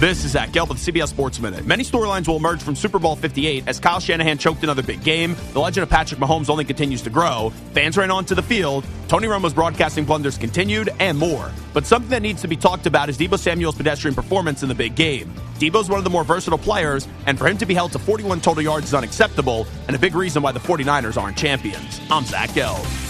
This is Zach Gelb with CBS Sports Minute. Many storylines will emerge from Super Bowl 58 as Kyle Shanahan choked another big game. The legend of Patrick Mahomes only continues to grow. Fans ran onto the field. Tony Romo's broadcasting blunders continued, and more. But something that needs to be talked about is Deebo Samuel's pedestrian performance in the big game. Deebo's one of the more versatile players, and for him to be held to 41 total yards is unacceptable, and a big reason why the 49ers aren't champions. I'm Zach Gelb.